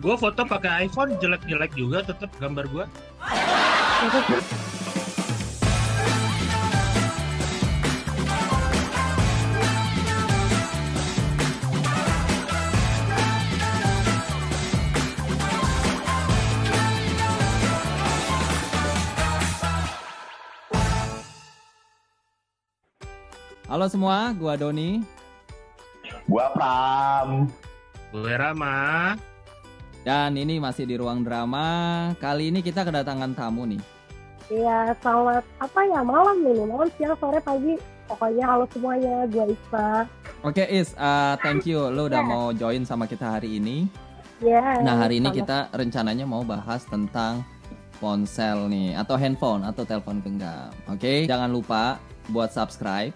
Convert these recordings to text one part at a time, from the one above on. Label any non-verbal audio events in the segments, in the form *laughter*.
Gue foto pakai iPhone jelek-jelek juga tetap gambar gue. Halo semua, gua Doni. Gua Pram. Gue Rama. Dan ini masih di ruang drama. Kali ini kita kedatangan tamu nih. Iya, selamat apa ya malam nih, malam siang sore pagi. Pokoknya halo semuanya, gue Isma. Oke Is, uh, thank you lo udah Ya. mau join sama kita hari ini. Ya. Nah hari ini kita rencananya mau bahas tentang ponsel nih atau handphone atau telepon genggam. Oke, jangan lupa buat subscribe,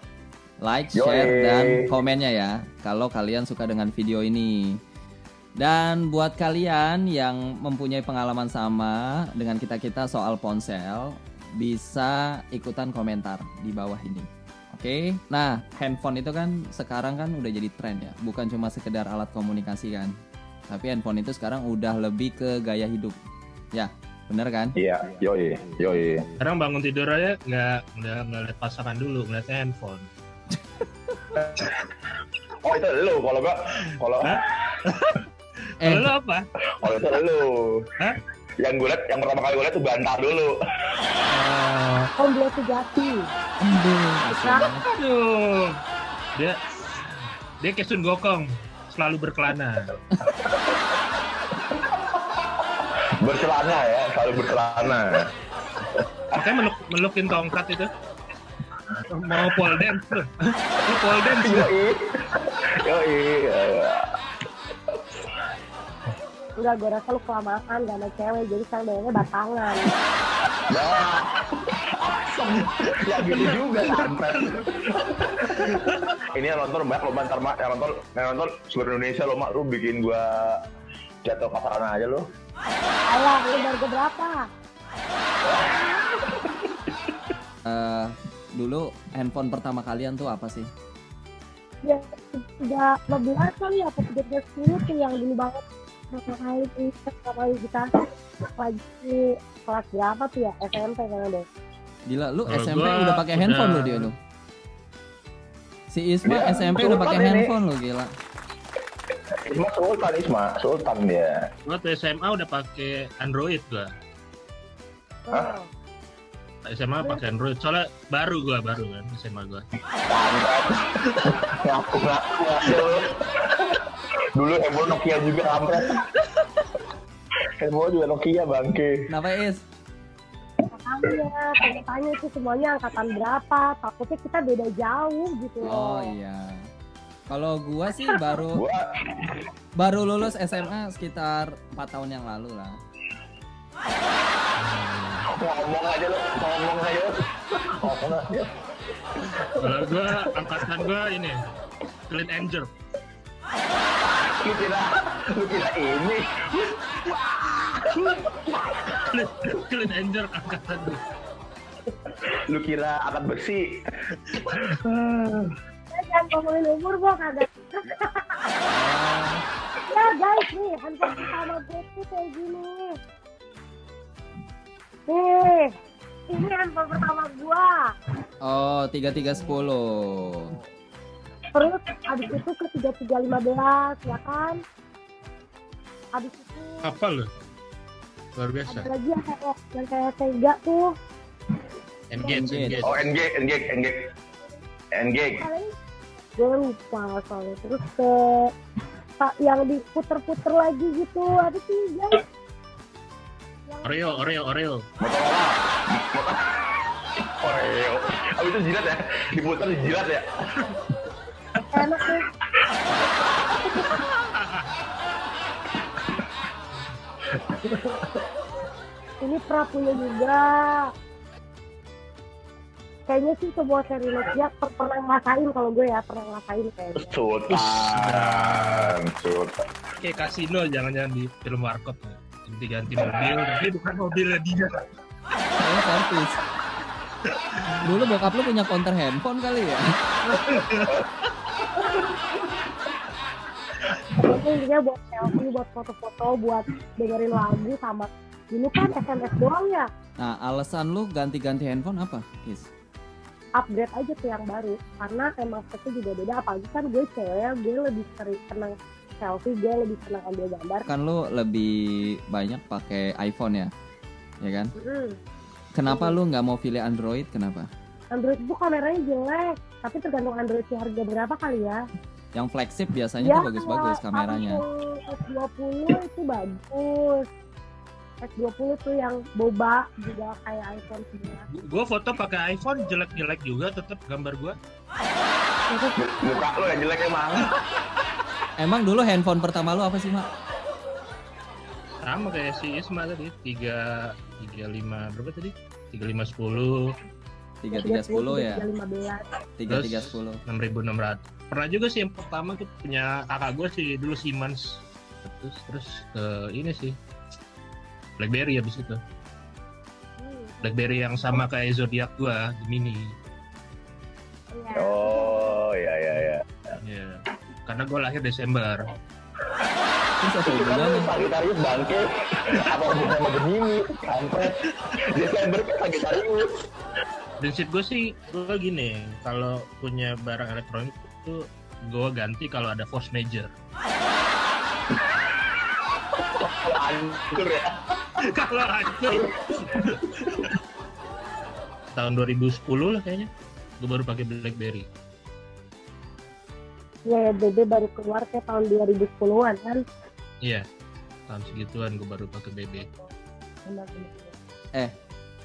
like, Yoi. share dan komennya ya kalau kalian suka dengan video ini. Dan buat kalian yang mempunyai pengalaman sama dengan kita-kita soal ponsel, bisa ikutan komentar di bawah ini. Oke, nah handphone itu kan sekarang kan udah jadi tren ya, bukan cuma sekedar alat komunikasi kan, tapi handphone itu sekarang udah lebih ke gaya hidup. Ya, bener kan? Iya, yoi, yoi. Sekarang bangun tidur aja nggak nggak ngeliat pasangan dulu, ngeliatnya handphone. *laughs* Oh itu lu, kalau gua, kalau Hah? *laughs* Eh, Kalau lo apa? kalau itu lu. Hah? Yang gue liat, yang pertama kali gue liat tuh bantal dulu. Komplek aduh, kasihan banget. aduh, dia dia kayak Sun Gokong selalu berkelana. Bercelana ya, selalu bercelana. Makanya meluk melukin tongkat itu. Mau pole dance tuh. Lu pole dance lu. Yoi, yoi. Enggak, gue rasa lu kelamaan gak ada cewek, jadi sekarang doangnya batangan. Ya gitu juga sampai. Ini yang nonton banyak lo ntar mak, yang nonton, yang nonton seluruh Indonesia lo mak, lu bikin gua jatuh pasaran aja lo. Alah, lu baru berapa? Eh, dulu handphone pertama kalian tuh apa sih? Ya, tiga belas kali apa tiga belas sepuluh tuh yang dulu banget. Pertama kali pertama kali kita lagi kelas berapa tuh ya SMP kan deh. Gila, lu Kalau SMP gua udah pakai handphone lu dia lu. Si Isma Dia SMP udah pakai handphone lu gila. Isma Sultan, Isma Sultan dia. Gua tuh SMA udah pakai Android gua. Hah? Oh, SMA pakai Android. Soalnya baru gua baru kan SMA gua. ngaku ngaku dulu handphone Nokia juga kampret handphone juga Nokia bangke Kenapa Is? Makanya, tanya-tanya itu semuanya angkatan berapa, takutnya kita beda jauh gitu Oh loh. iya. Kalau gua sih baru gua baru lulus SMA sekitar 4 tahun yang lalu lah. ngomong aja lo ngomong aja ngomong aja Kalau gua angkatan gua ini Clean Jerk. Lu kira lu kira ini Clean, Jerk angkatan gua. lu kira angkat besi Ya, jangan ngomongin umur gua kagak. ya guys nih, handphone pertama gue tuh kayak gini. Nih, ini handphone pertama gua. Oh, 3310. Terus abis itu ke 3315 ya kan. Abis itu Apa lu? Luar biasa. ada lagi yang kayak yang kayak Sega tuh. Engage, Engage. engage. oh engage engage engage engage Kalian gue lupa soalnya terus ke Pak yang diputer-puter lagi gitu apa sih guys? Yang Oreo, Oreo, Oreo. Motorola Oreo abis itu jilat ya diputar jilat ya enak tuh. Ini pra punya juga. Kayaknya sih semua seri Nokia per- pernah ngerasain kalau gue ya pernah ngerasain kayaknya. Sultan Sultan Kayak kasino jangan-jangan di film warkop. Ganti-ganti mobil, tapi bukan mobilnya dia. Saya servis. Dulu bokap lu punya counter handphone kali ya? *laughs* intinya buat selfie buat foto-foto buat dengerin lagu sama dulu kan SMS doang ya Nah, alasan lu ganti-ganti handphone apa, Kis? upgrade aja tuh yang baru karena emang speknya juga beda apalagi kan gue cewek gue lebih sering senang selfie gue lebih senang ambil gambar Kan lu lebih banyak pakai iPhone ya, ya kan? Hmm. Kenapa lu nggak mau pilih Android? Kenapa? Android itu kameranya jelek tapi tergantung Android sih harga berapa kali ya Yang flagship biasanya Ya, tuh bagus-bagus kameranya. S20 itu bagus S20 tuh yang boba juga kayak iPhone semua Gue foto pakai iPhone jelek-jelek juga tetap gambar gue. Muka lu yang jelek emang. *laughs* Emang dulu handphone pertama lu apa sih, Mak? Sama kayak si Isma tadi, tiga tiga lima berapa tadi? Tiga lima sepuluh, 3310 ya. 3310 3310. enam ribu enam ratus. Pernah juga sih yang pertama tuh punya kakak gue sih dulu Siemens. Terus terus ke ini sih BlackBerry habis itu. BlackBerry yang sama kayak zodiak gua Gemini. Oh, ya ya ya. Ya. Karena gue lahir Desember. Kan hubungannya? lu Sagittarius bangke. Apa hubungannya sama Gemini? Kampret. Desember kan Sagittarius. Prinsip gue sih gue gini, kalau punya barang elektronik itu gue ganti kalau ada force major. Kalau hancur ya. kalau hancur. Tahun 2010 lah kayaknya. Gue baru pakai BlackBerry. ya BB baru keluar kayak tahun 2010-an kan Iya. Tahun segituan gue baru pakai BB. Benar-benar.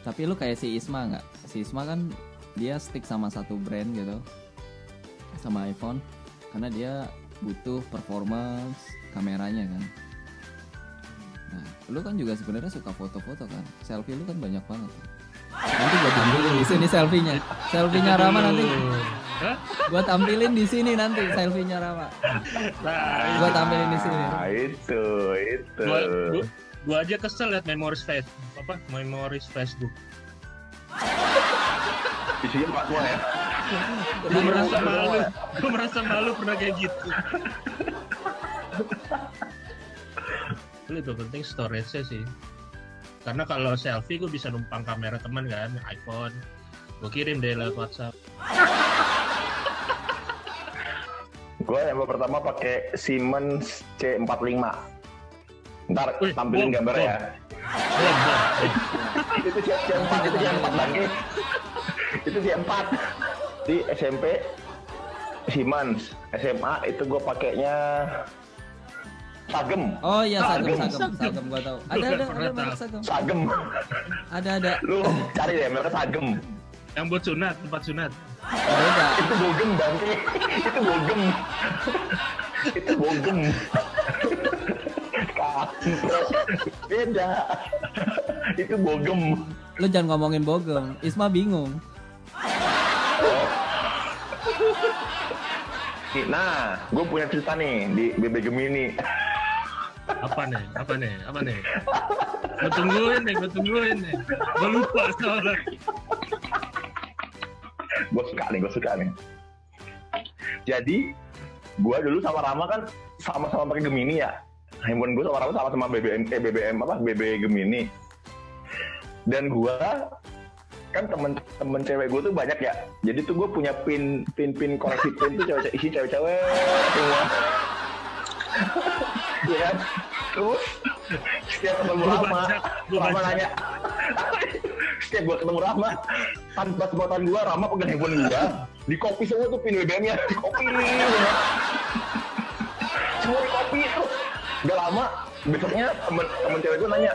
Tapi lu kayak si Isma nggak? Si Isma kan dia stick sama satu brand gitu, sama iPhone, karena dia butuh performance kameranya kan. Nah, lu kan juga sebenarnya suka foto-foto kan? Selfie lu kan banyak banget. Nanti gua tampilin di sini selfie-nya. Selfie-nya Rama nanti Hah? gua tampilin di sini nanti selfie-nya Rama. Nah, Gua tampilin di sini. Nah, itu, itu. gua, gua, gua aja kesel liat memoris Facebook apa memoris Facebook. *laughs* Isinya empat semua ya. Gue merasa malu, gue merasa malu pernah kayak gitu. *laughs* Itu lebih penting storage-nya sih. Karena kalau selfie gue bisa numpang kamera teman kan, iPhone. Gue kirim deh lewat WhatsApp. Gue yang pertama pakai Siemens C45. Ntar Wih, tampilin bom, gambarnya ya. Itu C, C4, itu C4 lagi. itu C4. Di SMP Siemens, SMA itu gue pakainya Sagem. Oh iya sagem Sagem. sagem sagem gua tahu. Ada ada ada merek sagem. Sagem. Ada ada. Lu cari deh mereka Sagem. Yang buat sunat, tempat sunat. Beda. Itu bogem bangke. itu bogem. itu bogem. *laughs* Beda. itu bogem. Lu jangan ngomongin bogem. Isma bingung. Nah, gue punya cerita nih di BB Gemini. Apa nih? Apa nih? Apa nih? Gue tungguin nih, gue tungguin nih. Gue lupa soalnya. gue suka nih, gue suka nih. Jadi, gue dulu sama Rama kan sama-sama pakai Gemini ya. Handphone gue sama Rama sama-sama BBM, eh BBM apa? BB Gemini. Dan gue kan temen-temen cewek gue tuh banyak ya. Jadi tuh gue punya pin pin pin koleksi pin tuh cewek isi cewek-cewek semua. Iya kan? Terus setiap ketemu Rama baca. nanya, setiap gue ketemu Rama, tanpa sebutan gue, Rama pegang handphone gue, di copy semua tuh pin BBM-nya, di copy semua. Di copy terus. Gak lama, besoknya temen, temen cewek gue nanya,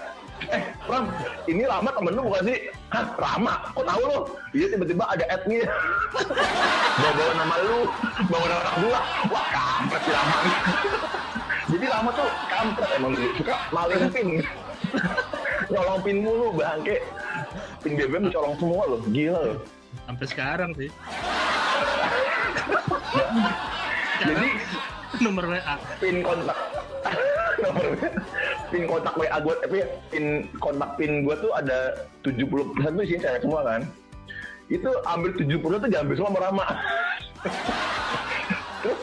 eh Ram, ini Rama temen lu bukan sih? Hah, Rama? Kok tahu lu? Iya tiba-tiba ada ad-nya. *laughs* Bawa-bawa nama lu, bawa nama anak gua. Wah, kampret si Rama. *laughs* Jadi Rama tuh kampret emang suka maling pin. *laughs* Nyolong pin mulu bangke. Pin BBM dicolong semua loh, gila loh. Sampai sekarang sih. Jadi Nomor WA. pin kontak nomor pin kontak WA gue tapi pin kontak pin gue tuh ada 70% tuh isinya cewek semua kan. Itu ambil 70% tuh diambil semua sama Rama. *laughs* Terus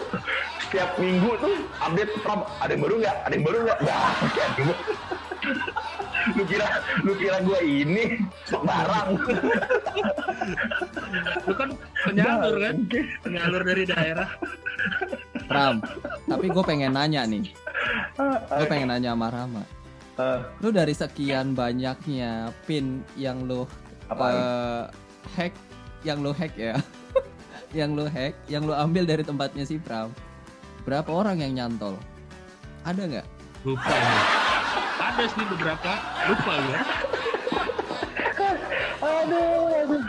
setiap minggu tuh update Pram ada yang baru nggak? Ada yang baru nggak? Nah *laughs* lu kira lu kira gue ini? Barang. *laughs* Lu kan penyalur kan? Penyalur dari daerah. Pram, tapi gue pengen nanya nih. *laughs* Gue pengen nanya sama Rama. Eh, Lu dari sekian banyaknya pin yang lu eh, hack, yang lu hack ya, *laughs* yang lu hack, yang lu ambil dari tempatnya si Pram, berapa orang yang nyantol? Ada nggak? Lupa. Ada sih beberapa. Lupa gue. Aduh, aduh.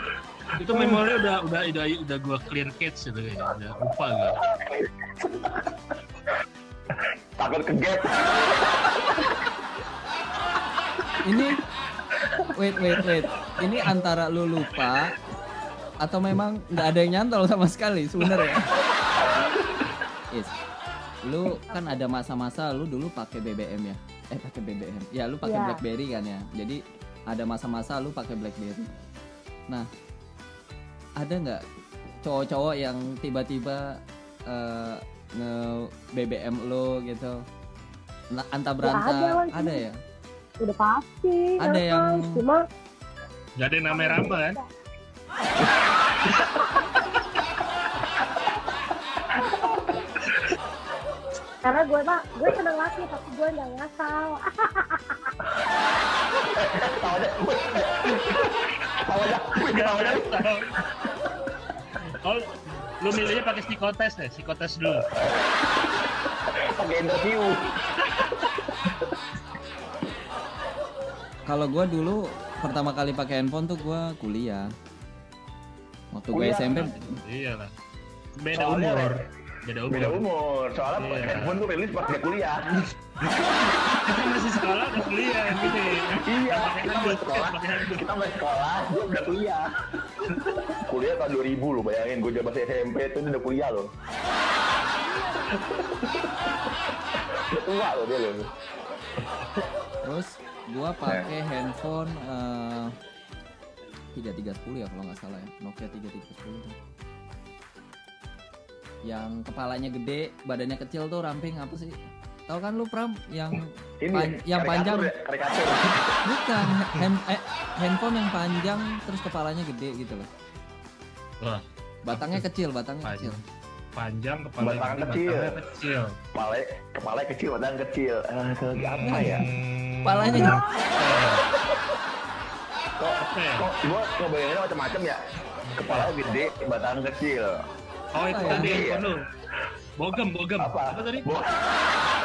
Itu memori udah udah udah udah gue clear cache itu kayaknya. Udah lupa gue. *laughs* takut ke gap Ini, wait wait wait, ini antara lu lupa atau memang nggak ada yang nyantol sama sekali sebenarnya? Is, lu kan ada masa-masa lu dulu pakai BBM ya? Eh pakai BBM? Ya lu pakai Iya. BlackBerry kan ya? Jadi ada masa-masa lu pakai BlackBerry. Nah, ada nggak cowok-cowok yang tiba-tiba eh, nge BBM lu gitu? Nah, anta beranta ada lah, ada ya? Udah pasti. Ada ya yang- kan? Cuma Gak ada yang namanya kan? karena gue pak, gue seneng laki tapi gue nggak ngasal. tahu aja tahu aja tahu aja Oh, lu milihnya pakai psikotes deh, psikotes dulu. pakai interview Kalau gua dulu pertama kali pakai handphone tuh gua kuliah. Waktu gue? SMP Iya lah. Beda Soalnya, umur. Beda umur. beda umur soalnya Iya. handphone tuh rilis pas dia kuliah Kita masih sekolah udah kuliah gitu. iya Pakai kita mulai sekolah kita mulai sekolah dia udah kuliah kuliah tahun 2000 loh bayangin gue jabat SMP itu udah kuliah loh udah tua loh dia loh terus gua pakai handphone eh, 3310 ya kalau nggak salah ya. Nokia 3310 tuh. Yang kepalanya gede, badannya kecil tuh ramping apa sih? Tahu kan lu Pram yang ini Pan- yang panjang. ya, karikatur *laughs* bukan hand, eh, handphone yang panjang terus kepalanya gede gitu loh. Wah, Batangnya kecil, batangnya panjang. kecil. Panjang kepala Batang kecil. batangnya kecil. kepala kepala kecil badan kecil eh, lagi apa ya Hmm, Kepalanya kok ya? kok gue kok bayanginnya macam-macam ya kepala gede batang kecil Oh itu ya? tadi handphone lu. Bogem, bogem. apa Apa tadi? Bo-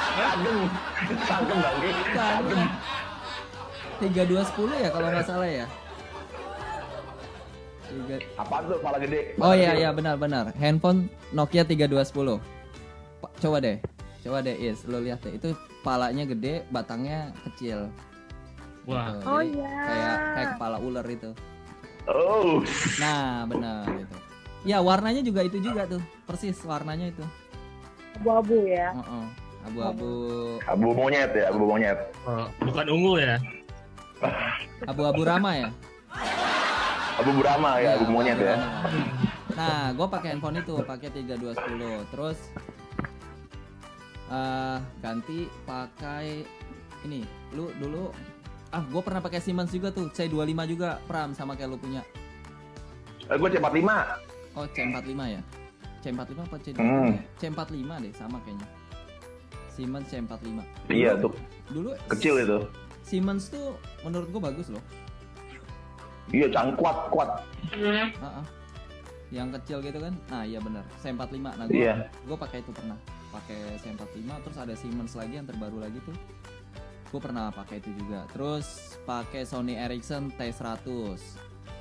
sagem sagem bangke sagem Tiga dua sepuluh ya kalau nggak salah ya. Tiga... apa tuh kepala gede Oh iya iya benar benar. Handphone Nokia 3210. Pa- Coba deh. Coba deh Is, lo lihat deh. Itu palanya gede, batangnya kecil. Wah, Gitu. Oh iya. Kayak kayak kepala ular itu. oh Nah, benar gitu. Ya, warnanya juga itu juga tuh. Persis warnanya itu. Abu-abu ya. Heeh. Abu-abu abu monyet ya abu monyet oh, bukan ungu ya? abu-abu rama ya? abu burama ya abu monyet ya. Nah, gue pakai handphone itu, pakai 3210. Terus eh ganti pakai ini. Lu dulu ah, gue pernah pakai Siemens juga tuh, C25 juga, Pram sama kayak lu punya. eh, gue C45 Oh, C45 ya? C45 apa C25? Hmm. ya? C45 deh, sama kayaknya. Siemens C45. iya tuh Dulu kecil itu Siemens tuh menurut gue bagus loh. iya cang kuat kuat Heeh. Yang kecil gitu kan? Nah, iya benar. C45. Nah, gue Iya. gue pakai itu pernah. Pakai C45 terus ada Siemens lagi yang terbaru lagi tuh. Gue pernah pakai itu juga. Terus pakai Sony Ericsson T100.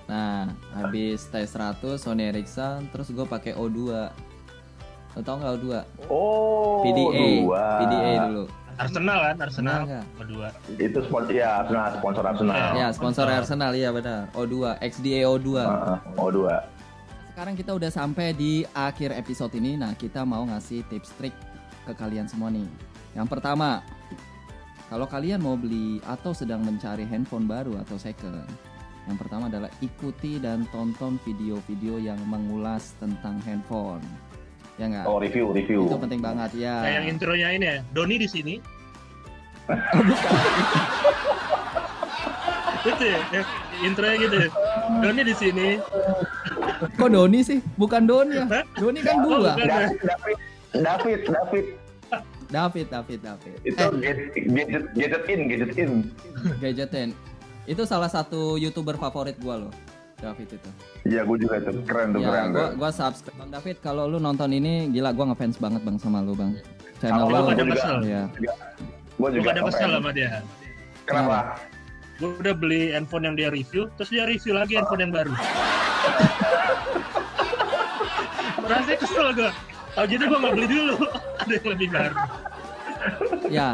Nah, habis T100 Sony Ericsson terus gue pakai O2. Lo tau nggak O2? oh PDA. dua. PDA dulu. Arsenal kan, Arsenal. Enggak, Berdua. itu sponsor ya Arsenal sponsor Arsenal Ya, sponsor Arsenal iya benar. O2, XDA O2. Heeh, oh dua Sekarang kita udah sampai di akhir episode ini. Nah, kita mau ngasih tips trik ke kalian semua nih. Yang pertama, kalau kalian mau beli atau sedang mencari handphone baru atau second, yang pertama adalah ikuti dan tonton video-video yang mengulas tentang handphone. Ya nggak? Oh review review. Itu penting banget ya. Kayak yang intronya ini ya, Doni di sini. *laughs* itu ya, ya, intronya gitu ya. Doni di sini. Kok Doni sih? Bukan Doni ya. Doni kan Oh, gua. bukan. David David David David David, David, David. itu Eh, gadget gadget gadget in gadget in. Gadgetin. Itu salah satu YouTuber favorit gua loh. David itu. Iya gue juga itu keren tuh Ya, keren gua tuh. gua subscribe. Bang David, kalau lu nonton ini gila gua ngefans banget Bang sama lu, Bang. Channel lu. pada juga. kesel. Ya. Gue Gue juga ada kesel sama dia. Kenapa? Gue udah beli handphone yang dia review, terus dia review lagi handphone yang baru. *laughs* Rasanya kesel gue. Oh jadi gue nggak beli dulu, *laughs* ada yang lebih baru. Ya.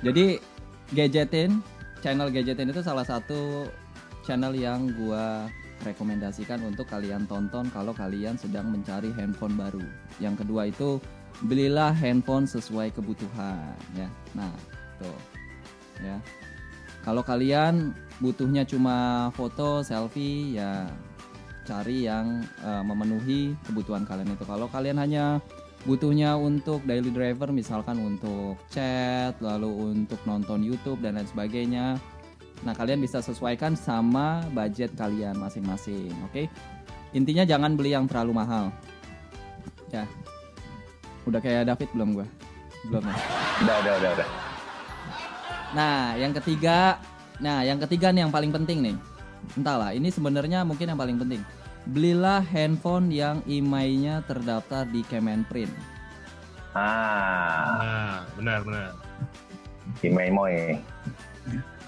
Jadi Gadgetin, channel Gadgetin itu salah satu channel yang gua rekomendasikan untuk kalian tonton kalau kalian sedang mencari handphone baru. Yang kedua itu belilah handphone sesuai kebutuhan ya. Nah, tuh. Ya. Kalau kalian butuhnya cuma foto, selfie ya cari yang eh, memenuhi kebutuhan kalian itu. Kalau kalian hanya butuhnya untuk daily driver misalkan untuk chat lalu untuk nonton YouTube dan lain sebagainya nah kalian bisa sesuaikan sama budget kalian masing-masing oke intinya jangan beli yang terlalu mahal ya udah kayak David belum gua belum ya Udah udah udah udah. Nah, yang ketiga, nah yang ketiga nih yang paling penting nih. Entahlah, ini sebenarnya mungkin yang paling penting. Belilah handphone yang emailnya terdaftar di Kemenprint. Ah, Nah, benar benar. Imei Moe.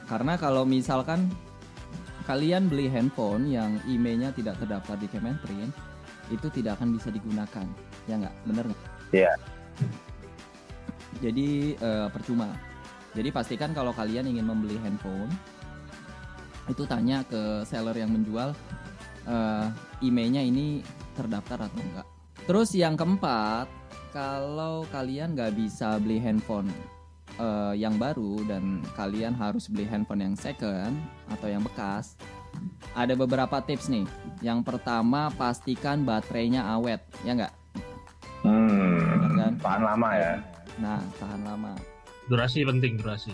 Karena kalau misalkan kalian beli handphone yang emailnya tidak terdaftar di Kemenprint, itu tidak akan bisa digunakan. Ya nggak? Bener nggak? Iya. Jadi eh, percuma. Jadi pastikan kalau kalian ingin membeli handphone, itu tanya ke seller yang menjual eh, emailnya ini terdaftar atau enggak. Terus yang keempat, kalau kalian nggak bisa beli handphone eh, yang baru dan kalian harus beli handphone yang second atau yang bekas, ada beberapa tips nih. Yang pertama pastikan baterainya awet, ya nggak? Bener kan? Hmm. Tahan lama ya. Nah, tahan lama. Durasi penting durasi.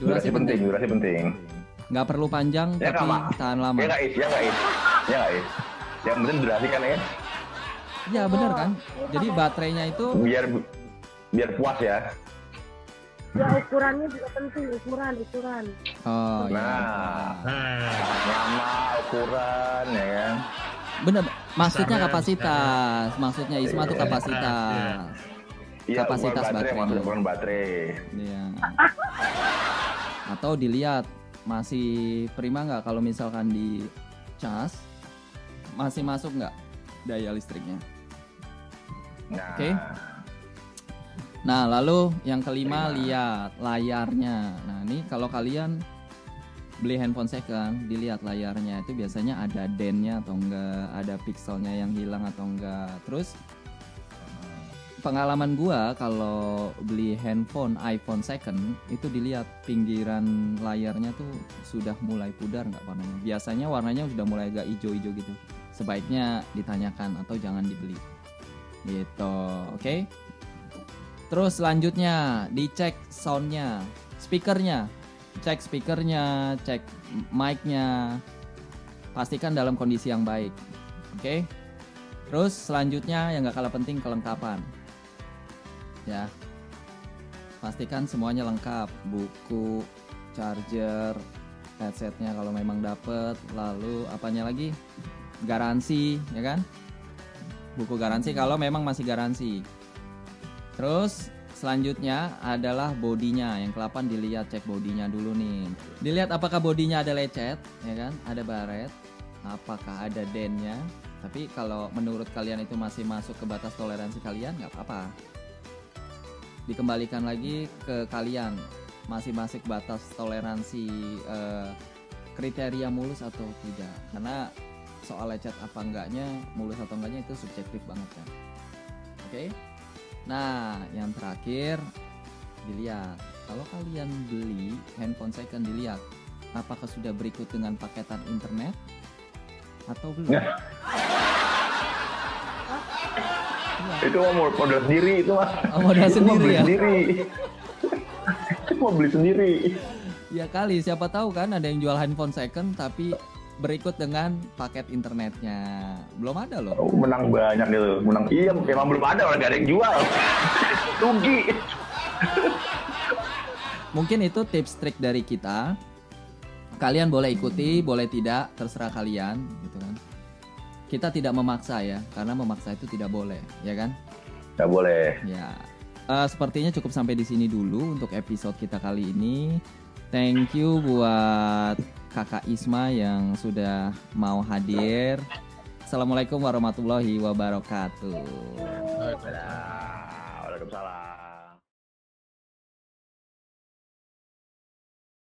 Durasi penting, durasi penting. nggak perlu panjang Ya, tapi tahan lama. Ya nggak is, ya nggak is, ya nggak is. Yang penting durasi kan ya, Ya bener kan? Jadi baterainya itu biar biar puas ya. Ya ukurannya juga penting, ukuran, ukuran. oh ya. Nah, Nah, lama ukuran ya kan. Bener, maksudnya Misalnya, kapasitas, maksudnya Isma tuh Iya. kapasitas. Iya, Kapasitas ukuran baterai, maksud ukuran baterai. Iya. Atau dilihat masih prima nggak kalau misalkan di cas masih masuk nggak daya listriknya? Nah, Oke. Nah, lalu yang kelima Kelima. lihat layarnya. Nah, ini kalau kalian beli handphone second, dilihat layarnya itu biasanya ada dennya atau enggak, ada pixelnya yang hilang atau enggak. Terus pengalaman gua kalau beli handphone iPhone second itu dilihat pinggiran layarnya tuh sudah mulai pudar nggak warnanya. Biasanya warnanya sudah mulai agak hijau-hijau gitu. Sebaiknya ditanyakan atau jangan dibeli. Gitu, oke? Terus selanjutnya dicek soundnya, speakernya, cek speakernya, cek mic-nya, pastikan dalam kondisi yang baik, oke? Terus selanjutnya yang gak kalah penting kelengkapan, ya, pastikan semuanya lengkap, buku, charger, headsetnya kalau memang dapet, lalu apanya lagi, garansi, ya kan? Buku garansi kalau memang masih garansi. Terus selanjutnya adalah bodinya. Yang kelapan dilihat cek bodinya dulu nih. Dilihat apakah bodinya ada lecet, ya kan? Ada baret, apakah ada dennya. Tapi kalau menurut kalian itu masih masuk ke batas toleransi kalian, nggak apa-apa. Dikembalikan lagi ke kalian masih masuk batas toleransi eh, kriteria mulus atau tidak. Karena soal lecet apa enggaknya, mulus atau enggaknya itu subjektif banget kan. Oke? Nah, yang terakhir dilihat. Kalau kalian beli handphone second dilihat apakah sudah berikut dengan paketan internet atau belum? itu mah mau modal sendiri itu mah. Oh, modal Itu sendiri beli ya? Sendiri. *laughs* itu mau beli sendiri. Ya kali, siapa tahu kan ada yang jual handphone second tapi berikut dengan paket internetnya. Belum ada loh. Oh, menang banyak gitu. Menang iya emang belum ada orang gak ada yang jual. *laughs* Rugi. Mungkin itu tips trik dari kita. Kalian boleh ikuti, boleh tidak, terserah kalian gitu kan. Kita tidak memaksa ya, karena memaksa itu tidak boleh, ya kan? Gak boleh. Ya. Eh, sepertinya cukup sampai di sini dulu untuk episode kita kali ini. Thank you buat Kakak Isma yang sudah mau hadir. Assalamualaikum warahmatullahi wabarakatuh. Waalaikumsalam.